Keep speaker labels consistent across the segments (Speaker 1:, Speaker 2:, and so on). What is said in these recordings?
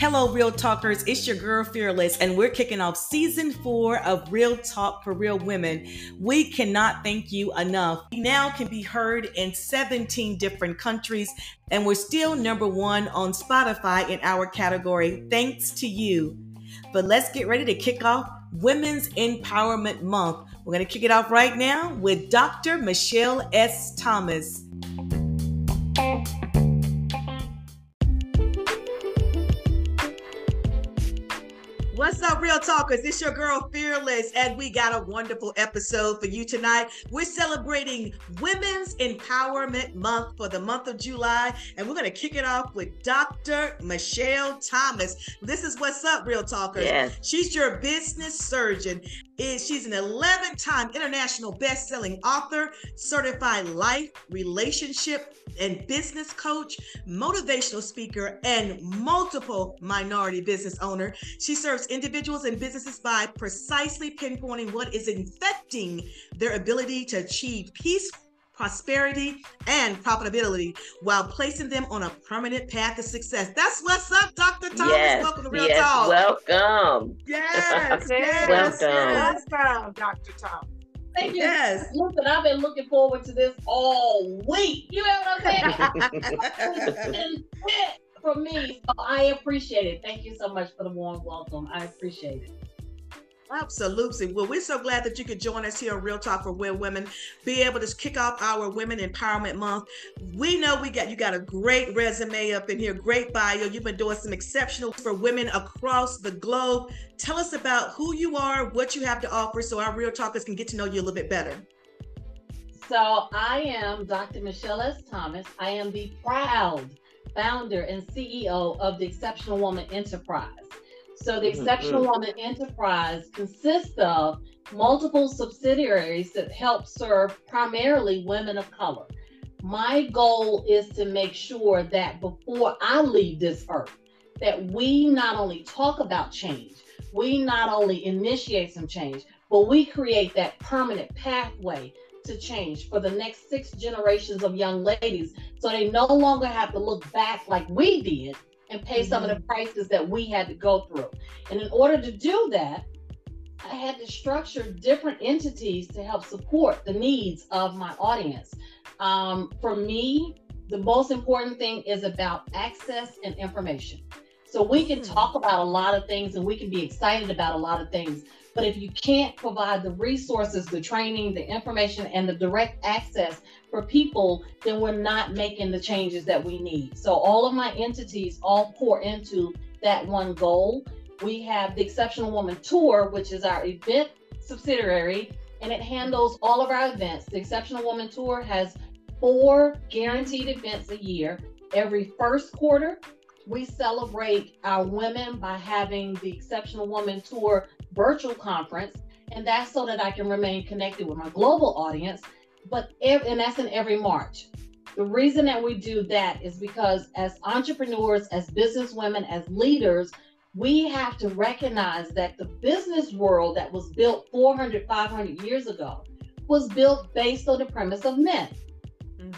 Speaker 1: Hello, Real Talkers. It's your girl Fearless, and we're kicking off season four of Real Talk for Real Women. We cannot thank you enough. We now can be heard in 17 different countries, and we're still number one on Spotify in our category, thanks to you. But let's get ready to kick off Women's Empowerment Month. We're going to kick it off right now with Dr. Michelle S. Thomas. What's up, Real Talkers? It's your girl Fearless, and we got a wonderful episode for you tonight. We're celebrating Women's Empowerment Month for the month of July, and we're going to kick it off with Dr. Michelle Thomas. This is what's up, Real Talkers.
Speaker 2: Yes.
Speaker 1: She's your business surgeon. Is she's an 11 time international best selling author, certified life, relationship, and business coach, motivational speaker, and multiple minority business owner. She serves individuals and businesses by precisely pinpointing what is infecting their ability to achieve peace prosperity, and profitability while placing them on a permanent path to success. That's what's up, Dr. Thomas.
Speaker 2: Yes,
Speaker 1: Welcome to Real
Speaker 2: yes,
Speaker 1: Talk.
Speaker 2: Welcome.
Speaker 1: Yes, yes,
Speaker 2: Welcome.
Speaker 1: yes.
Speaker 3: Welcome, Dr. Tom.
Speaker 4: Thank you.
Speaker 1: Yes.
Speaker 4: Listen, I've been looking forward to this all week. You know what I'm saying? for me, so I appreciate it. Thank you so much for the warm welcome. I appreciate it.
Speaker 1: Absolutely. Well, we're so glad that you could join us here on Real Talk for Real Women, be able to kick off our Women Empowerment Month. We know we got you got a great resume up in here, great bio. You've been doing some exceptional for women across the globe. Tell us about who you are, what you have to offer, so our Real Talkers can get to know you a little bit better.
Speaker 4: So I am Dr. Michelle S. Thomas. I am the proud founder and CEO of the Exceptional Woman Enterprise. So the
Speaker 2: Mhm,
Speaker 4: Exceptional Woman Enterprise consists of multiple subsidiaries that help serve primarily women of color. My goal is to make sure that before I leave this earth, that we not only talk about change, we not only initiate some change, but we create that permanent pathway to change for the next six generations of young ladies so they no longer have to look back like we did and pay some of the prices that we had to go through. And in order to do that, I had to structure different entities to help support the needs of my audience. Um, for me, the most important thing is about access and information. So we can
Speaker 1: Hmm.
Speaker 4: talk about a lot of things and we can be excited about a lot of things. But if you can't provide the resources, the training, the information, and the direct access for people, then we're not making the changes that we need. So all of my entities all pour into that one goal. We have the Exceptional Woman Tour, which is our event subsidiary, and it handles all of our events. The Exceptional Woman Tour has four guaranteed events a year. Every first quarter, we celebrate our women by having the Exceptional Woman Tour virtual conference, and that's so that I can remain connected with my global audience. But ev- and that's in every March. The reason that we do that is because as entrepreneurs, as businesswomen, as leaders, we have to recognize that the business world that was built 400, 500 years ago was built based on the premise of men.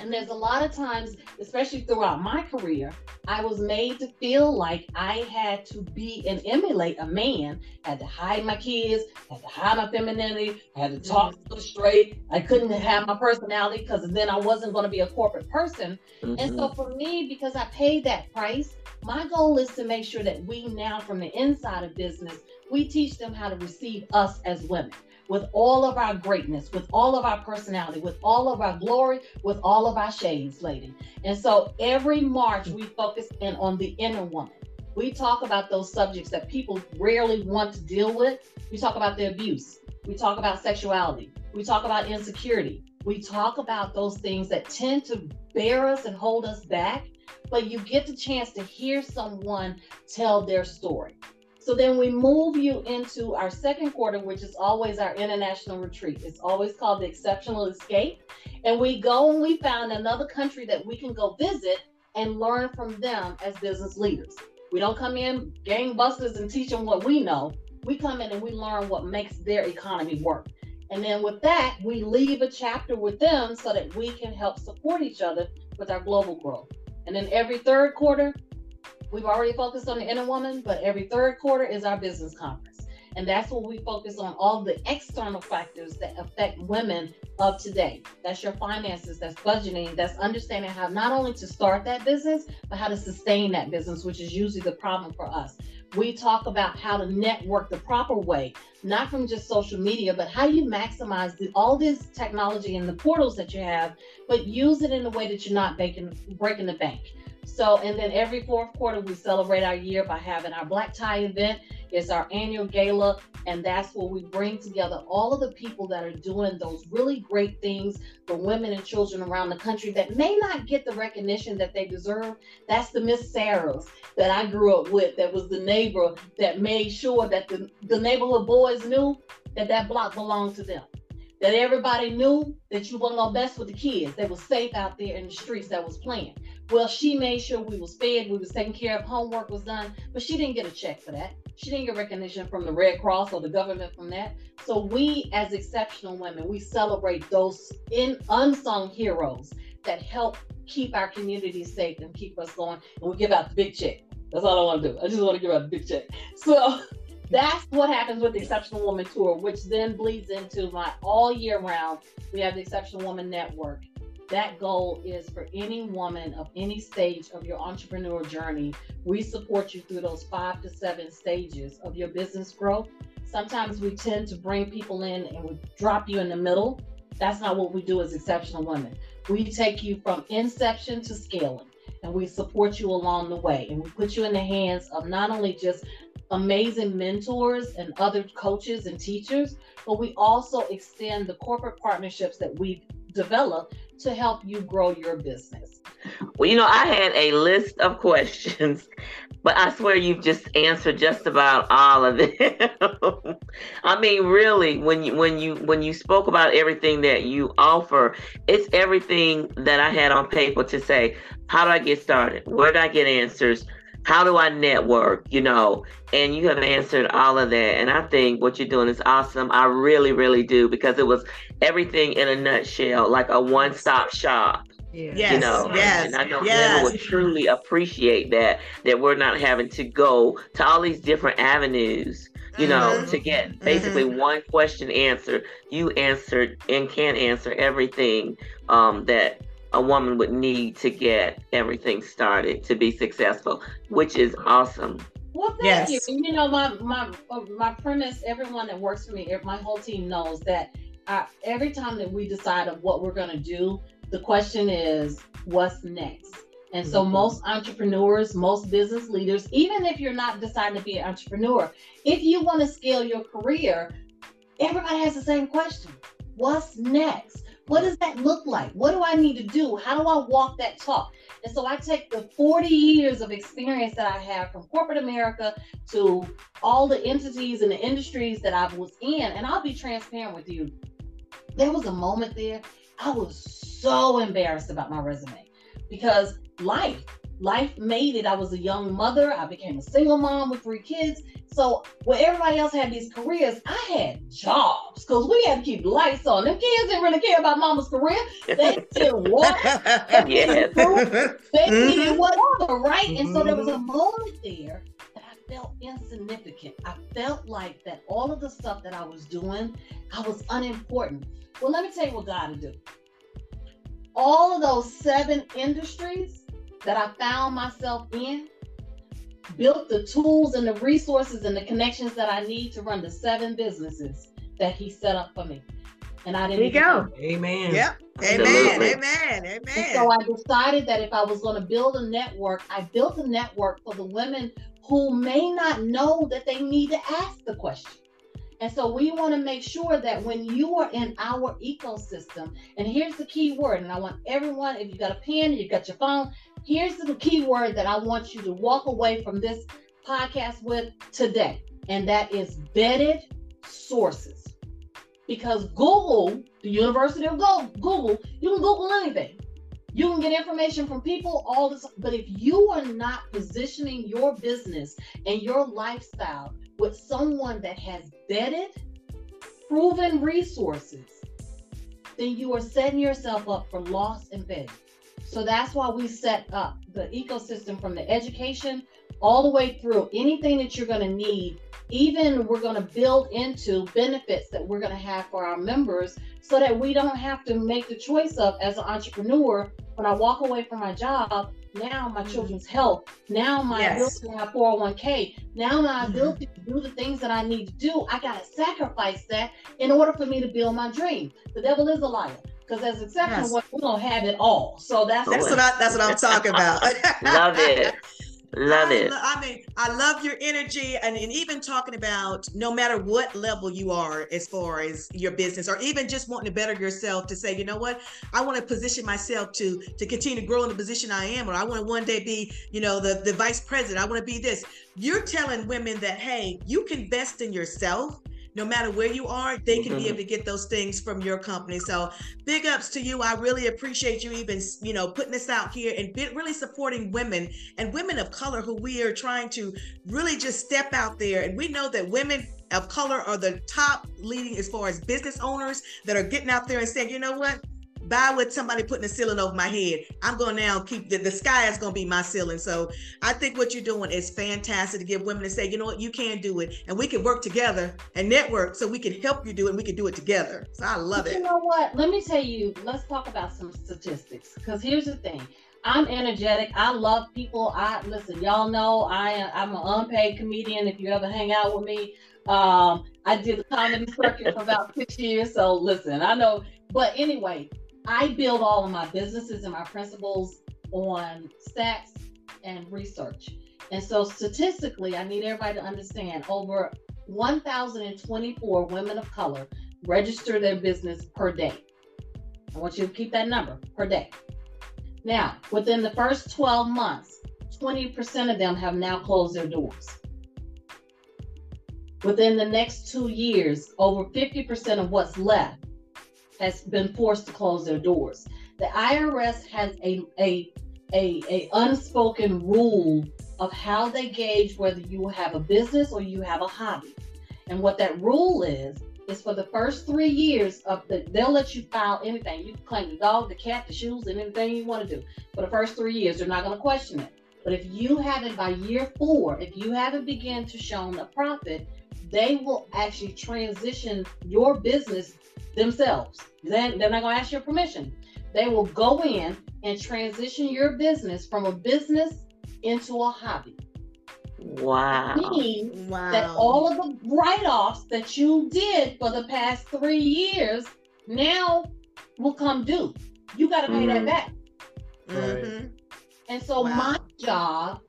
Speaker 4: And there's a lot of times, especially throughout my career, I was made to feel like I had to be and emulate a man, had to hide my kids, had to hide my femininity, I had to talk so straight. I couldn't have my personality because then I wasn't going to be a corporate person. And
Speaker 2: Mhm.
Speaker 4: so for me, because I paid that price, my goal is to make sure that we now, from the inside of business, we teach them how to receive us as women with all of our greatness, with all of our personality, with all of our glory, with all of our shades, lady. And so every March, we focus in on the inner woman. We talk about those subjects that people rarely want to deal with. We talk about the abuse. We talk about sexuality. We talk about insecurity. We talk about those things that tend to bear us and hold us back, but you get the chance to hear someone tell their story. So then we move you into our second quarter, which is always our international retreat. It's always called the Exceptional Escape. And we go and we found another country that we can go visit and learn from them as business leaders. We don't come in gangbusters and teach them what we know. We come in and we learn what makes their economy work. And then with that, we leave a chapter with them so that we can help support each other with our global growth. And then every third quarter, we've already focused on the inner woman, but every third quarter is our business conference. And that's where we focus on all the external factors that affect women of today. That's your finances, that's budgeting, that's understanding how not only to start that business, but how to sustain that business, which is usually the problem for us. We talk about how to network the proper way, not from just social media, but how you maximize the, all this technology and the portals that you have, but use it in a way that you're not breaking, breaking the bank. So, and then every fourth quarter, we celebrate our year by having our black tie event. It's our annual gala, and that's where we bring together all of the people that are doing those really great things for women and children around the country that may not get the recognition that they deserve. That's the Miss Sarahs that I grew up with, that was the neighbor that made sure that the, the neighborhood boys knew that that block belonged to them that everybody knew that you weren't gonna mess with the kids. They was safe out there in the streets that was playing. Well, she made sure we was fed, we was taken care of, homework was done, but she didn't get a check for that. She didn't get recognition from the Red Cross or the government from that. So we, as exceptional women, we celebrate those in unsung heroes that help keep our community safe and keep us going. And we give out the big check. That's all I want to do. I just want to give out the big check. So that's what happens with the Exceptional Woman Tour, which then bleeds into my all year round. We have the Exceptional Woman Network. That goal is for any woman of any stage of your entrepreneur journey. We support you through those five to seven stages of your business growth. Sometimes we tend to bring people in and we drop you in the middle. That's not what we do as exceptional women. We take you from inception to scaling and we support you along the way. And we put you in the hands of not only just amazing mentors and other coaches and teachers, but we also extend the corporate partnerships that we've developed to help you grow your business.
Speaker 2: Well, you know, I had a list of questions, but I swear you've just answered just about all of them. I mean, really, when you when you when you spoke about everything that you offer, it's everything that I had on paper to say, how do I get started? Where do I get answers? How do I network, you know? And you have answered all of that. And I think what you're doing is awesome. I really, really do because it was everything in a nutshell, like a one stop shop.
Speaker 1: Yes,
Speaker 2: you know,
Speaker 1: yes,
Speaker 2: and I know
Speaker 1: yes.
Speaker 2: women would truly appreciate that, that we're not having to go to all these different avenues, you know,
Speaker 1: Mhm.
Speaker 2: to get basically
Speaker 1: Mm-hmm.
Speaker 2: one question answered. You answered and can answer everything um, that a woman would need to get everything started to be successful, which is awesome.
Speaker 4: Well, thank
Speaker 1: Yes.
Speaker 4: you. And you know, my my uh, my premise. Everyone that works for me, my whole team knows that I, every time that we decide of what we're going to do, the question is, what's next? And so,
Speaker 2: Mhm.
Speaker 4: most entrepreneurs, most business leaders, even if you're not deciding to be an entrepreneur, if you want to scale your career, everybody has the same question: What's next? What does that look like? What do I need to do? How do I walk that talk? And so I take the 40 years of experience that I have from corporate America to all the entities and the industries that I was in, and I'll be transparent with you. There was a moment there, I was so embarrassed about my resume because life, life made it. I was a young mother, I became a single mom with three kids. So where everybody else had these careers, I had jobs because we had to keep lights on. Them kids didn't really care about mama's career. They didn't want
Speaker 2: Yes.
Speaker 4: they needed whatever, right? And so there was a
Speaker 1: Mhm.
Speaker 4: moment there that I felt insignificant. I felt like that all of the stuff that I was doing, I was unimportant. Well, let me tell you what God will do. All of those seven industries that I found myself in built the tools and the resources and the connections that I need to run the seven businesses that He set up for me. And I didn't
Speaker 1: There you go. Amen. Yep. Amen.
Speaker 2: Absolutely.
Speaker 1: Amen.
Speaker 4: And
Speaker 1: Amen.
Speaker 4: so I decided that if I was going to build a network, I built a network for the women who may not know that they need to ask the question. And so we want to make sure that when you are in our ecosystem, and here's the key word, and I want everyone, if you got a pen, you got your phone, here's the key word that I want you to walk away from this podcast with today, and that is vetted sources. Because Google, the University of Go- Google, you can Google anything. You can get information from people, all this, but if you are not positioning your business and your lifestyle with someone that has vetted, proven resources, then you are setting yourself up for loss and failure. So that's why we set up the ecosystem from the education all the way through anything that you're going to need. Even we're going to build into benefits that we're going to have for our members so that we don't have to make the choice of, as an entrepreneur, when I walk away from my job, now my mm-hmm. children's health, now my yes. ability to have 401k, now my mm-hmm. ability to do the things that I need to do, I got to sacrifice that in order for me to build my dream. The devil is a liar. Because as exception, yes. we don't have it all. So that's
Speaker 1: that's what I, that's what I'm talking about.
Speaker 2: Love it. Love I, it.
Speaker 1: I mean, I love your energy and, and even talking about no matter what level you are as far as your business or even just wanting to better yourself to say, you know what, I want to position myself to to continue to grow in the position I am, or I want to one day be, you know, the, the vice president. I want to be this. You're telling women that, hey, you can invest in yourself no matter where you are, they can mm-hmm. be able to get those things from your company. So big ups to you. I really appreciate you even, you know, putting this out here and be, really supporting women and women of color who we are trying to really just step out there. And we know that women of color are the top leading as far as business owners that are getting out there and saying, you know what? By with somebody putting a ceiling over my head. I'm going to now keep the, the sky is going to be my ceiling. So I think what you're doing is fantastic to give women to say, you know what, you can do it. And we can work together and network so we can help you do it and we can do it together. So I love it.
Speaker 4: You know what? Let me tell you, let's talk about some statistics. Because here's the thing. I'm energetic. I love people. I listen, y'all know I am I'm an unpaid comedian. If you ever hang out with me, um, I did the comedy circuit for about six years. So listen, I know. But anyway, I build all of my businesses and my principles on stats and research. And so statistically, I need everybody to understand over 1,024 women of color register their business per day. I want you to keep that number per day. Now, within the first 12 months, 20% of them have now closed their doors. Within the next two years, over 50% of what's left has been forced to close their doors. The IRS has a, a, a, a unspoken rule of how they gauge whether you have a business or you have a hobby. And what that rule is, is for the first three years of the, they'll let you file anything. You can claim the dog, the cat, the shoes, and anything you want to do. For the first three years, they're not going to question it. But if you haven't by year four, if you haven't begun to show a profit, they will actually transition your business themselves. Then they're not going to ask your permission. They will go in and transition your business from a business into a hobby.
Speaker 2: Wow.
Speaker 4: Means wow. that all of the write-offs that you did for the past three years now will come due. You got to pay mm-hmm. that back. Mm-hmm. And so wow. my job,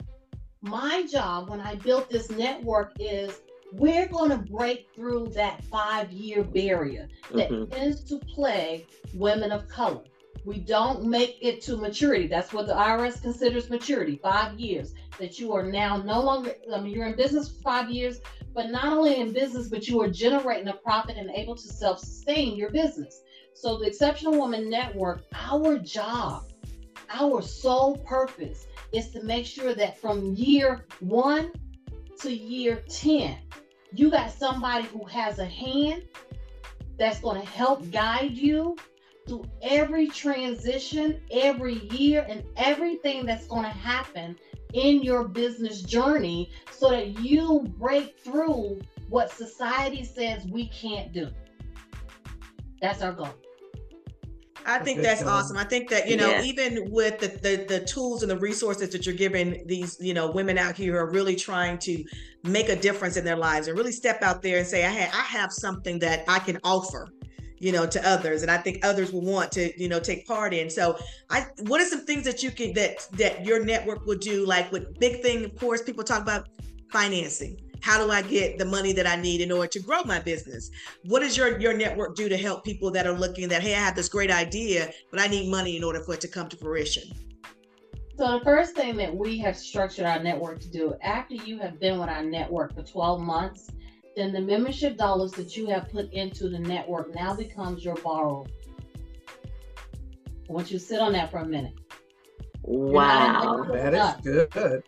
Speaker 4: my job when I built this network is we're going to break through that five year barrier that mm-hmm. tends to plague women of color. We don't make it to maturity. That's what the IRS considers maturity five years. That you are now no longer, I mean, you're in business for five years, but not only in business, but you are generating a profit and able to self sustain your business. So, the Exceptional Woman Network, our job, our sole purpose is to make sure that from year one to year 10, you got somebody who has a hand that's going to help guide you through every transition, every year, and everything that's going to happen in your business journey so that you break through what society says we can't do. That's our goal.
Speaker 1: I think that's awesome. I think that you know, yeah. even with the, the, the tools and the resources that you're giving these you know women out here who are really trying to make a difference in their lives and really step out there and say, I have I have something that I can offer you know to others and i think others will want to you know take part in so i what are some things that you can that that your network will do like with big thing of course people talk about financing how do I get the money that I need in order to grow my business? What does your your network do to help people that are looking that hey, I have this great idea, but I need money in order for it to come to fruition?
Speaker 4: So the first thing that we have structured our network to do after you have been with our network for 12 months, then the membership dollars that you have put into the network now becomes your borrow. I want you to sit on that for a minute.
Speaker 2: Wow.
Speaker 3: That is good.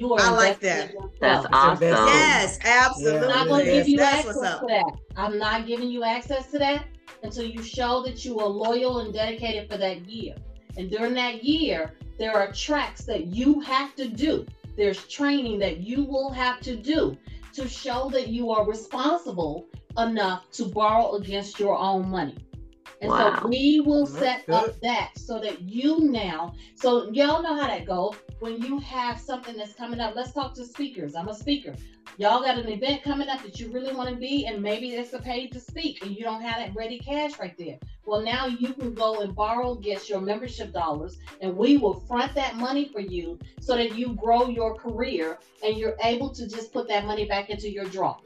Speaker 1: You are I like that.
Speaker 2: That's awesome.
Speaker 1: Yes, absolutely.
Speaker 4: I'm not going to give you That's access to that. I'm not giving you access to that until you show that you are loyal and dedicated for that year. And during that year, there are tracks that you have to do. There's training that you will have to do to show that you are responsible enough to borrow against your own money. And
Speaker 2: Wow.
Speaker 4: so we will
Speaker 3: That's
Speaker 4: set
Speaker 3: good.
Speaker 4: up that so that you now, so y'all know how that go. When you have something that's coming up, let's talk to speakers. I'm a speaker. Y'all got an event coming up that you really want to be, and maybe it's a paid to speak, and you don't have that ready cash right there. Well, now you can go and borrow against your membership dollars, and we will front that money for you so that you grow your career and you're able to just put that money back into your draw.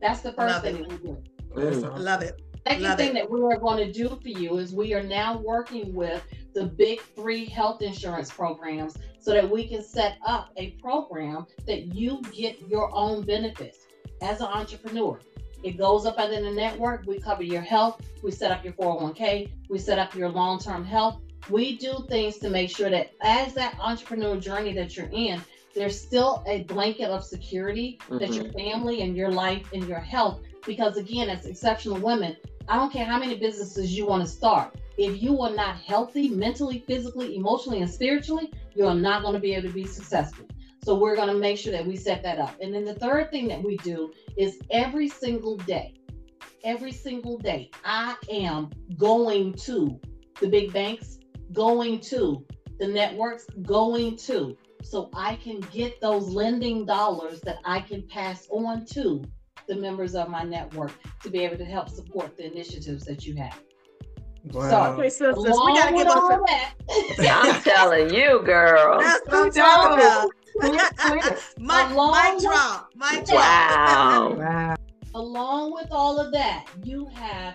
Speaker 4: That's the first
Speaker 1: Love
Speaker 4: thing
Speaker 1: it.
Speaker 4: that we do.
Speaker 2: Mm.
Speaker 1: Love it.
Speaker 4: Second
Speaker 1: Love
Speaker 4: thing
Speaker 1: it.
Speaker 4: that we are going to do for you is we are now working with the big three health insurance programs so that we can set up a program that you get your own benefits as an entrepreneur. It goes up under the network. We cover your health. We set up your 401k. We set up your long term health. We do things to make sure that as that entrepreneur journey that you're in, there's still a blanket of security that your mm-hmm. family and your life and your health because again as exceptional women i don't care how many businesses you want to start. If you are not healthy mentally physically emotionally and spiritually you are not going to be able to be successful. So we're going to make sure that we set that up. And then the third thing that we do is every single day every single day i am going to the big banks going to the networks going to so i can get those lending dollars that i can pass on to the members of my network to be able to help support the initiatives that you have.
Speaker 3: Wow.
Speaker 1: Okay, sisters, we
Speaker 4: Along
Speaker 1: gotta
Speaker 4: with
Speaker 1: give
Speaker 4: all
Speaker 1: us.
Speaker 4: that,
Speaker 2: I'm telling you, girl.
Speaker 1: That's what I'm talking about.
Speaker 4: clear, clear. Along
Speaker 1: mic
Speaker 4: with-
Speaker 1: drop. Mic drop.
Speaker 2: Wow.
Speaker 3: Wow.
Speaker 4: along with all of that, you have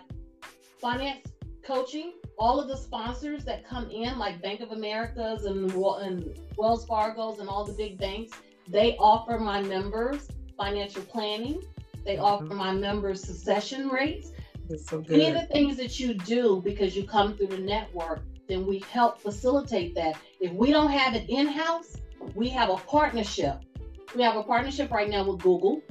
Speaker 4: finance coaching. All of the sponsors that come in, like Bank of America's and, and Wells Fargo's and all the big banks, they offer my members financial planning. They offer my members succession rates.
Speaker 3: It's so
Speaker 4: Any of the things that you do because you come through the network, then we help facilitate that. If we don't have it in house, we have a partnership. We have a partnership right now with Google.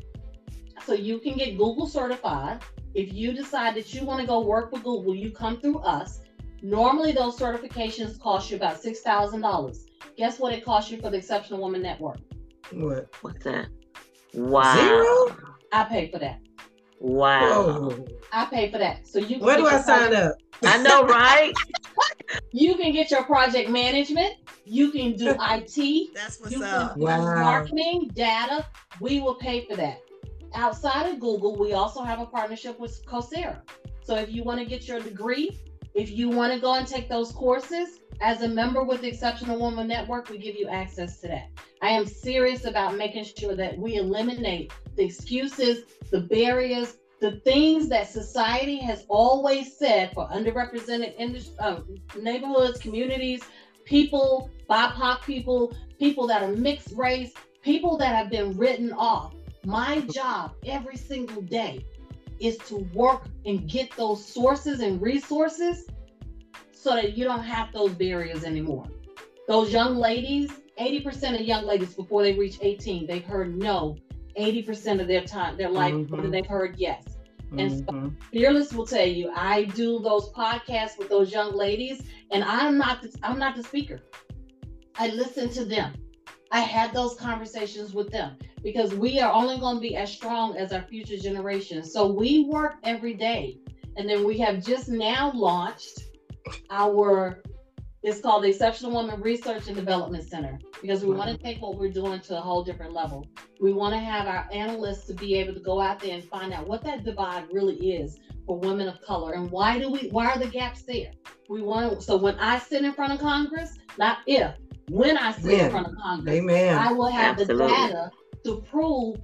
Speaker 4: So you can get Google certified. If you decide that you want to go work with Google, you come through us. Normally, those certifications cost you about $6,000. Guess what it costs you for the Exceptional Woman Network?
Speaker 3: What?
Speaker 2: What's that? Wow.
Speaker 3: Zero?
Speaker 4: I pay for that.
Speaker 2: Wow.
Speaker 3: Whoa.
Speaker 4: I pay for that. So you can
Speaker 3: Where do I
Speaker 4: your
Speaker 3: sign
Speaker 4: project-
Speaker 3: up?
Speaker 2: I know, right?
Speaker 4: You can get your project management. You can do IT.
Speaker 1: That's what's
Speaker 4: You
Speaker 1: up.
Speaker 4: do
Speaker 3: Wow.
Speaker 4: marketing, data. We will pay for that. Outside of Google, we also have a partnership with Coursera. So if you want to get your degree, if you want to go and take those courses, as a member with the Exceptional Woman Network, we give you access to that. I am serious about making sure that we eliminate the excuses, the barriers, the things that society has always said for underrepresented indus- uh, neighborhoods, communities, people, BIPOC people, people that are mixed race, people that have been written off. My job every single day is to work and get those sources and resources so that you don't have those barriers anymore. Those young ladies, 80% of young ladies before they reach 18, they've heard no 80% of their time, their life,
Speaker 3: Mhm.
Speaker 4: they've heard yes. And so-
Speaker 3: Mhm.
Speaker 4: Fearless will tell you, I do those podcasts with those young ladies, and I'm not the, I'm not the speaker. I listen to them. I had those conversations with them because we are only going to be as strong as our future generations. So we work every day. And then we have just now launched our it's called the Exceptional Woman Research and Development Center because we want to take what we're doing to a whole different level. We want to have our analysts to be able to go out there and find out what that divide really is for women of color and why do we why are the gaps there? We want to, so when I sit in front of Congress, not if, when I sit
Speaker 3: When.
Speaker 4: in front of Congress,
Speaker 3: Amen.
Speaker 4: I will have
Speaker 2: Absolutely.
Speaker 4: the data to prove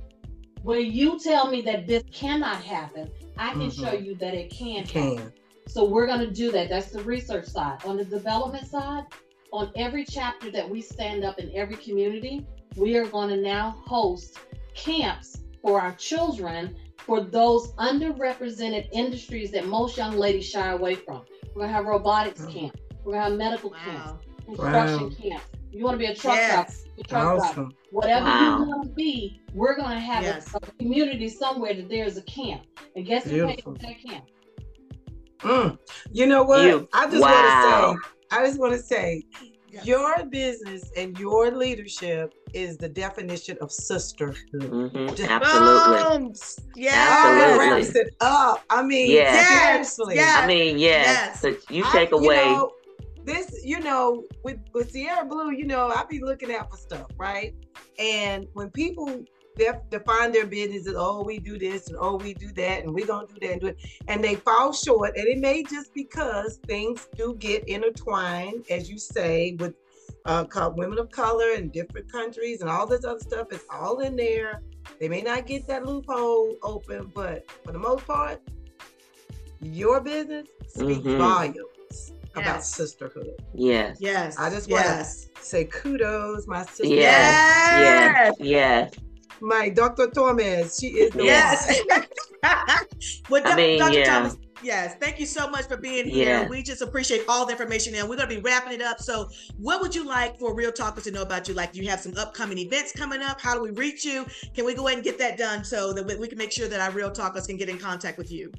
Speaker 4: where you tell me that this cannot happen. I can
Speaker 3: Mhm.
Speaker 4: show you that it can.
Speaker 3: You
Speaker 4: happen.
Speaker 3: can.
Speaker 4: So we're going to do that. That's the research side. On the development side, on every chapter that we stand up in every community, we are going to now host camps for our children for those underrepresented industries that most young ladies shy away from. We're going to have robotics
Speaker 3: Oh.
Speaker 4: camp. We're going to have medical camps, construction
Speaker 3: Wow.
Speaker 4: camps. You want to be a truck driver,
Speaker 1: Yes.
Speaker 4: be a truck driver whatever
Speaker 2: Wow.
Speaker 4: you want to be, we're going to have a-
Speaker 1: Yes.
Speaker 4: a, community somewhere that there's a camp. And guess who pays
Speaker 3: Beautiful.
Speaker 4: for that camp?
Speaker 3: Mm. You know what?
Speaker 2: You.
Speaker 3: I just
Speaker 2: Wow.
Speaker 3: want to say I just want to say,
Speaker 1: Yes.
Speaker 3: your business and your leadership is the definition of sisterhood.
Speaker 2: hmm
Speaker 3: Just-
Speaker 2: Absolutely.
Speaker 1: Boom. Yes.
Speaker 3: That
Speaker 2: Absolutely.
Speaker 3: wraps it up. I mean,
Speaker 2: Yes.
Speaker 1: Yes.
Speaker 3: seriously.
Speaker 1: Yes.
Speaker 2: I mean, yes,
Speaker 1: Yes.
Speaker 2: 'cause you
Speaker 3: I-
Speaker 2: take away.
Speaker 3: know, this, you know, with with Sierra Blue, you know, I be looking out for stuff, right? And when people def- define their business as, oh, we do this and oh, we do that and we gonna do that and do it, and they fall short, and it may just because things do get intertwined, as you say, with uh, women of color in different countries and all this other stuff. It's all in there. They may not get that loophole open, but for the most part, your business speaks
Speaker 2: Mhm.
Speaker 3: volumes about
Speaker 1: Yes.
Speaker 3: sisterhood.
Speaker 2: yes,
Speaker 1: Yes.
Speaker 3: I just wanna-
Speaker 1: yes.
Speaker 3: Say kudos, my sister.
Speaker 2: Yes. yes, yes.
Speaker 3: My Dr. Thomas, she is the
Speaker 1: Yes. well,
Speaker 2: I mean,
Speaker 1: Dr.
Speaker 2: yeah.
Speaker 1: Thomas, yes, thank you so much for being here.
Speaker 2: Yeah.
Speaker 1: We just appreciate all the information, and we're going to be wrapping it up. So, what would you like for Real Talkers to know about you? Like, do you have some upcoming events coming up? How do we reach you? Can we go ahead and get that done so that we we can make sure that our Real Talkers can get in contact with you?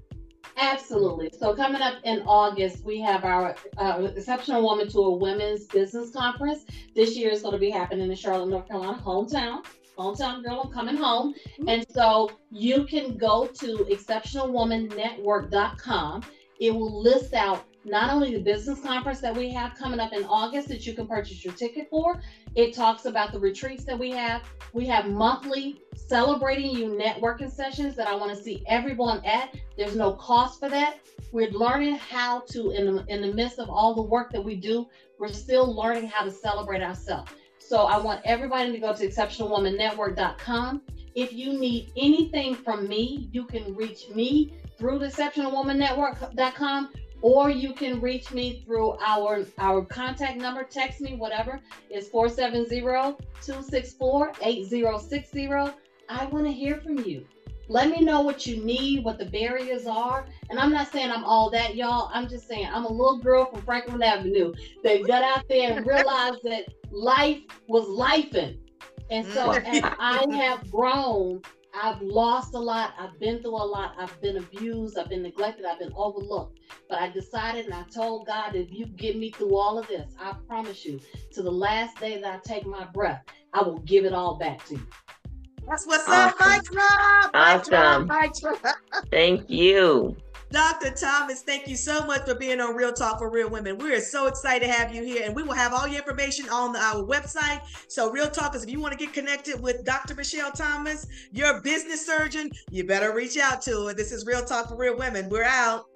Speaker 4: Absolutely. So coming up in August, we have our uh, Exceptional Woman Tour Women's Business Conference. This year is going to be happening in Charlotte, North Carolina, hometown. Hometown girl, I'm coming home. Mm-hmm. And so you can go to exceptionalwomannetwork.com. It will list out not only the business conference that we have coming up in August that you can purchase your ticket for, it talks about the retreats that we have. We have monthly celebrating you networking sessions that I want to see everyone at. There's no cost for that. We're learning how to, in the, in the midst of all the work that we do, we're still learning how to celebrate ourselves. So I want everybody to go to exceptionalwomannetwork.com. If you need anything from me, you can reach me through the exceptionalwomannetwork.com or you can reach me through our our contact number text me whatever is 470-264-8060 i want to hear from you let me know what you need what the barriers are and i'm not saying i'm all that y'all i'm just saying i'm a little girl from franklin avenue that got out there and realized that life was lifing and so
Speaker 1: Mm.
Speaker 4: as i have grown I've lost a lot. I've been through a lot. I've been abused. I've been neglected. I've been overlooked. But I decided and I told God, if you get me through all of this, I promise you, to the last day that I take my breath, I will give it all back to you.
Speaker 1: That's what's up,
Speaker 2: Awesome.
Speaker 1: Mic Drop. Mic Drop,
Speaker 2: Awesome.
Speaker 1: Mic Drop.
Speaker 2: Thank you.
Speaker 1: Dr. Thomas, thank you so much for being on Real Talk for Real Women. We're so excited to have you here, and we will have all your information on the- our website. So, Real Talkers, if you want to get connected with Dr. Michelle Thomas, your business surgeon, you better reach out to her. This is Real Talk for Real Women. We're out.